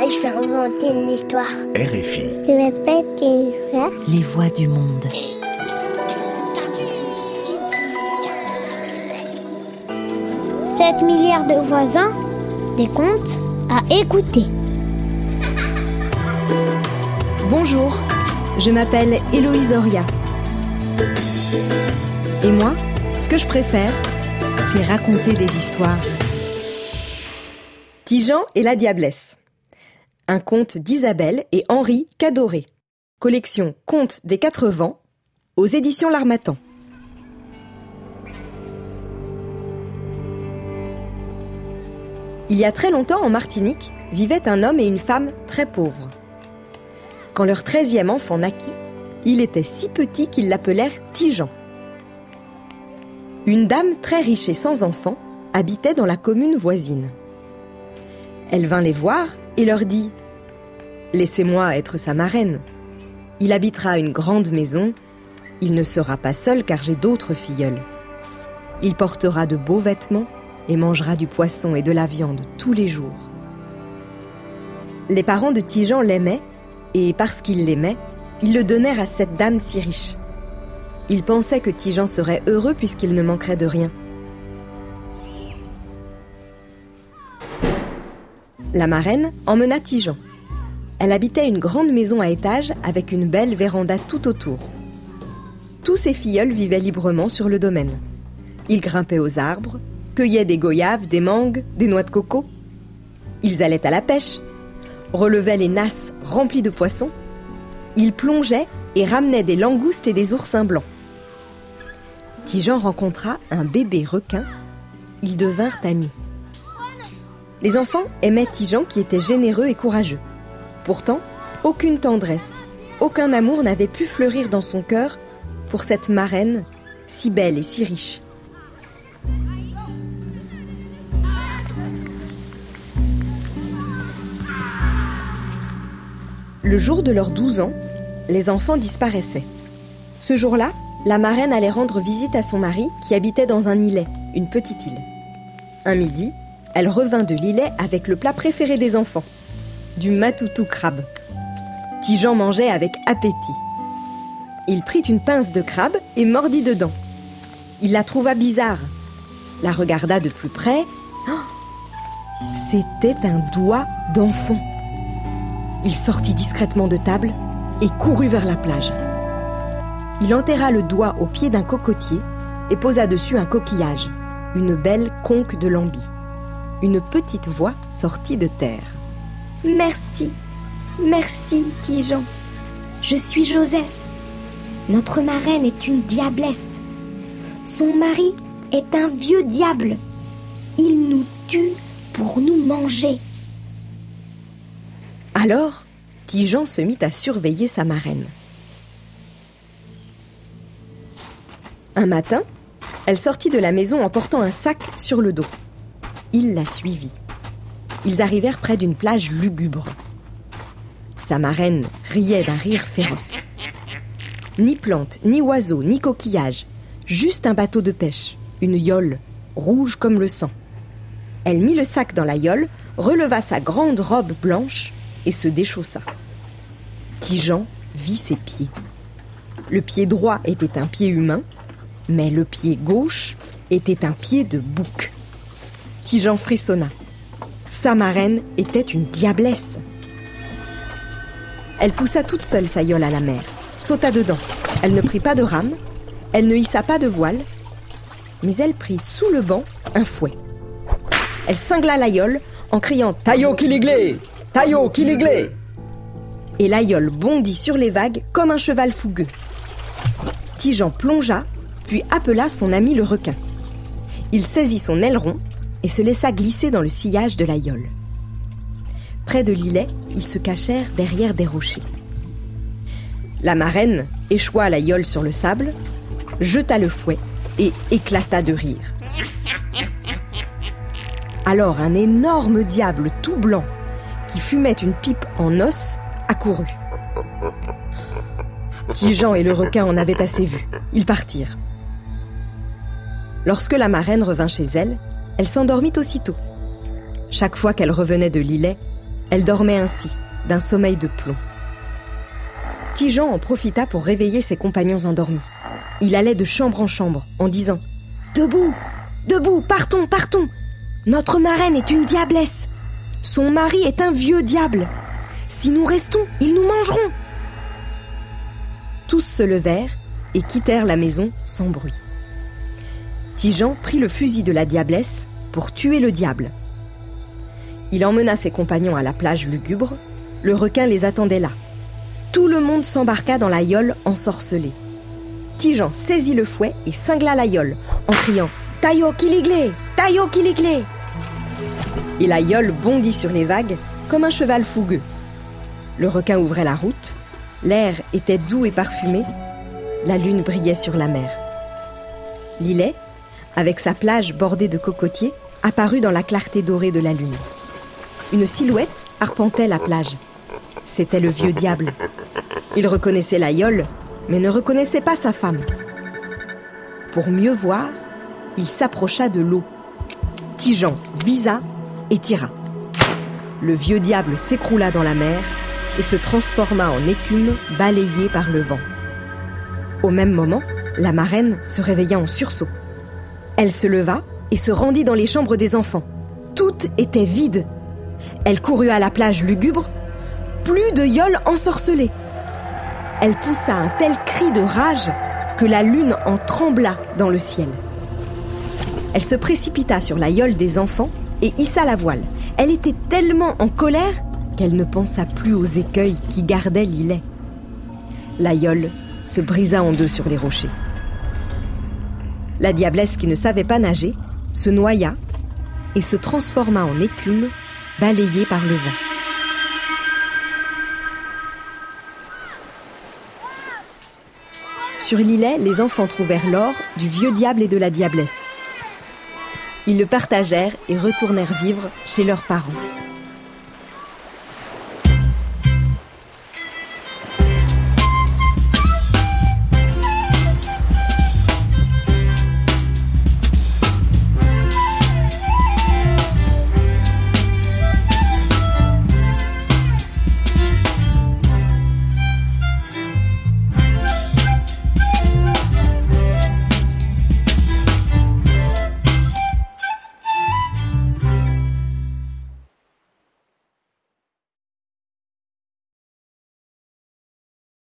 Je vais inventer une histoire. RFI. Je vais mettre une histoire. Les voix du monde. Sept milliards de voisins, des contes à écouter. Bonjour, je m'appelle Héloïse Oria. Et moi, ce que je préfère, c'est raconter des histoires. Tijan et la Diablesse. Un conte d'Isabelle et Henri Cadoré. Collection Contes des Quatre Vents aux éditions L'Armatan. Il y a très longtemps en Martinique vivaient un homme et une femme très pauvres. Quand leur treizième enfant naquit, il était si petit qu'ils l'appelèrent Tijan. Une dame très riche et sans enfants habitait dans la commune voisine. Elle vint les voir et leur dit Laissez-moi être sa marraine. Il habitera une grande maison. Il ne sera pas seul car j'ai d'autres filleuls. Il portera de beaux vêtements et mangera du poisson et de la viande tous les jours. Les parents de Tijan l'aimaient et parce qu'ils l'aimaient, ils le donnèrent à cette dame si riche. Ils pensaient que Tijan serait heureux puisqu'il ne manquerait de rien. La marraine emmena Tijan. Elle habitait une grande maison à étages avec une belle véranda tout autour. Tous ses filleuls vivaient librement sur le domaine. Ils grimpaient aux arbres, cueillaient des goyaves, des mangues, des noix de coco. Ils allaient à la pêche, relevaient les nasses remplies de poissons. Ils plongeaient et ramenaient des langoustes et des oursins blancs. Tijan rencontra un bébé requin. Ils devinrent amis. Les enfants aimaient Tijan qui était généreux et courageux. Pourtant, aucune tendresse, aucun amour n'avait pu fleurir dans son cœur pour cette marraine si belle et si riche. Le jour de leurs 12 ans, les enfants disparaissaient. Ce jour-là, la marraine allait rendre visite à son mari qui habitait dans un îlet, une petite île. Un midi, elle revint de l'îlet avec le plat préféré des enfants, du matoutou crabe. Tijan mangeait avec appétit. Il prit une pince de crabe et mordit dedans. Il la trouva bizarre, la regarda de plus près. Oh C'était un doigt d'enfant. Il sortit discrètement de table et courut vers la plage. Il enterra le doigt au pied d'un cocotier et posa dessus un coquillage, une belle conque de lambi. Une petite voix sortit de terre. Merci, merci, Tijan. Je suis Joseph. Notre marraine est une diablesse. Son mari est un vieux diable. Il nous tue pour nous manger. Alors, Tijan se mit à surveiller sa marraine. Un matin, elle sortit de la maison en portant un sac sur le dos. Il la suivit. Ils arrivèrent près d'une plage lugubre. Sa marraine riait d'un rire féroce. Ni plantes, ni oiseaux, ni coquillages, juste un bateau de pêche, une yole, rouge comme le sang. Elle mit le sac dans la yole, releva sa grande robe blanche et se déchaussa. Tijan vit ses pieds. Le pied droit était un pied humain, mais le pied gauche était un pied de bouc. Tijan frissonna. Sa marraine était une diablesse. Elle poussa toute seule sa yole à la mer, sauta dedans. Elle ne prit pas de rame, elle ne hissa pas de voile, mais elle prit sous le banc un fouet. Elle cingla l'aïeul en criant Taillot Kiliglé Taillot Kiliglé Et l'aïeul bondit sur les vagues comme un cheval fougueux. Tijan plongea, puis appela son ami le requin. Il saisit son aileron et se laissa glisser dans le sillage de l'aïeul. Près de l'îlet, ils se cachèrent derrière des rochers. La marraine échoua l'aïeul sur le sable, jeta le fouet et éclata de rire. Alors un énorme diable tout blanc, qui fumait une pipe en os, accourut. Tijan et le requin en avaient assez vu. Ils partirent. Lorsque la marraine revint chez elle, elle s'endormit aussitôt. Chaque fois qu'elle revenait de l'îlet, Elle dormait ainsi, d'un sommeil de plomb. Tijan en profita pour réveiller ses compagnons endormis. Il allait de chambre en chambre en disant ⁇ Debout Debout Partons Partons Notre marraine est une diablesse Son mari est un vieux diable Si nous restons, ils nous mangeront !⁇ Tous se levèrent et quittèrent la maison sans bruit. Tijan prit le fusil de la diablesse pour tuer le diable. Il emmena ses compagnons à la plage lugubre. Le requin les attendait là. Tout le monde s'embarqua dans la yole ensorcelée. Tijan saisit le fouet et cingla la yole en criant Tayo kiliglé Tayo kiliglé Et la bondit sur les vagues comme un cheval fougueux. Le requin ouvrait la route. L'air était doux et parfumé. La lune brillait sur la mer. L'îlet, avec sa plage bordée de cocotiers, apparut dans la clarté dorée de la lune. Une silhouette arpentait la plage. C'était le vieux diable. Il reconnaissait la yole, mais ne reconnaissait pas sa femme. Pour mieux voir, il s'approcha de l'eau. Tijan visa et tira. Le vieux diable s'écroula dans la mer et se transforma en écume balayée par le vent. Au même moment, la marraine se réveilla en sursaut. Elle se leva et se rendit dans les chambres des enfants. Toutes étaient vides. Elle courut à la plage lugubre. Plus de yole ensorcelée. Elle poussa un tel cri de rage que la lune en trembla dans le ciel. Elle se précipita sur la yole des enfants et hissa la voile. Elle était tellement en colère qu'elle ne pensa plus aux écueils qui gardaient l'îlet. La yole se brisa en deux sur les rochers. La diablesse qui ne savait pas nager se noya et se transforma en écume balayée par le vent. Sur l'îlet, les enfants trouvèrent l'or du vieux diable et de la diablesse. Ils le partagèrent et retournèrent vivre chez leurs parents.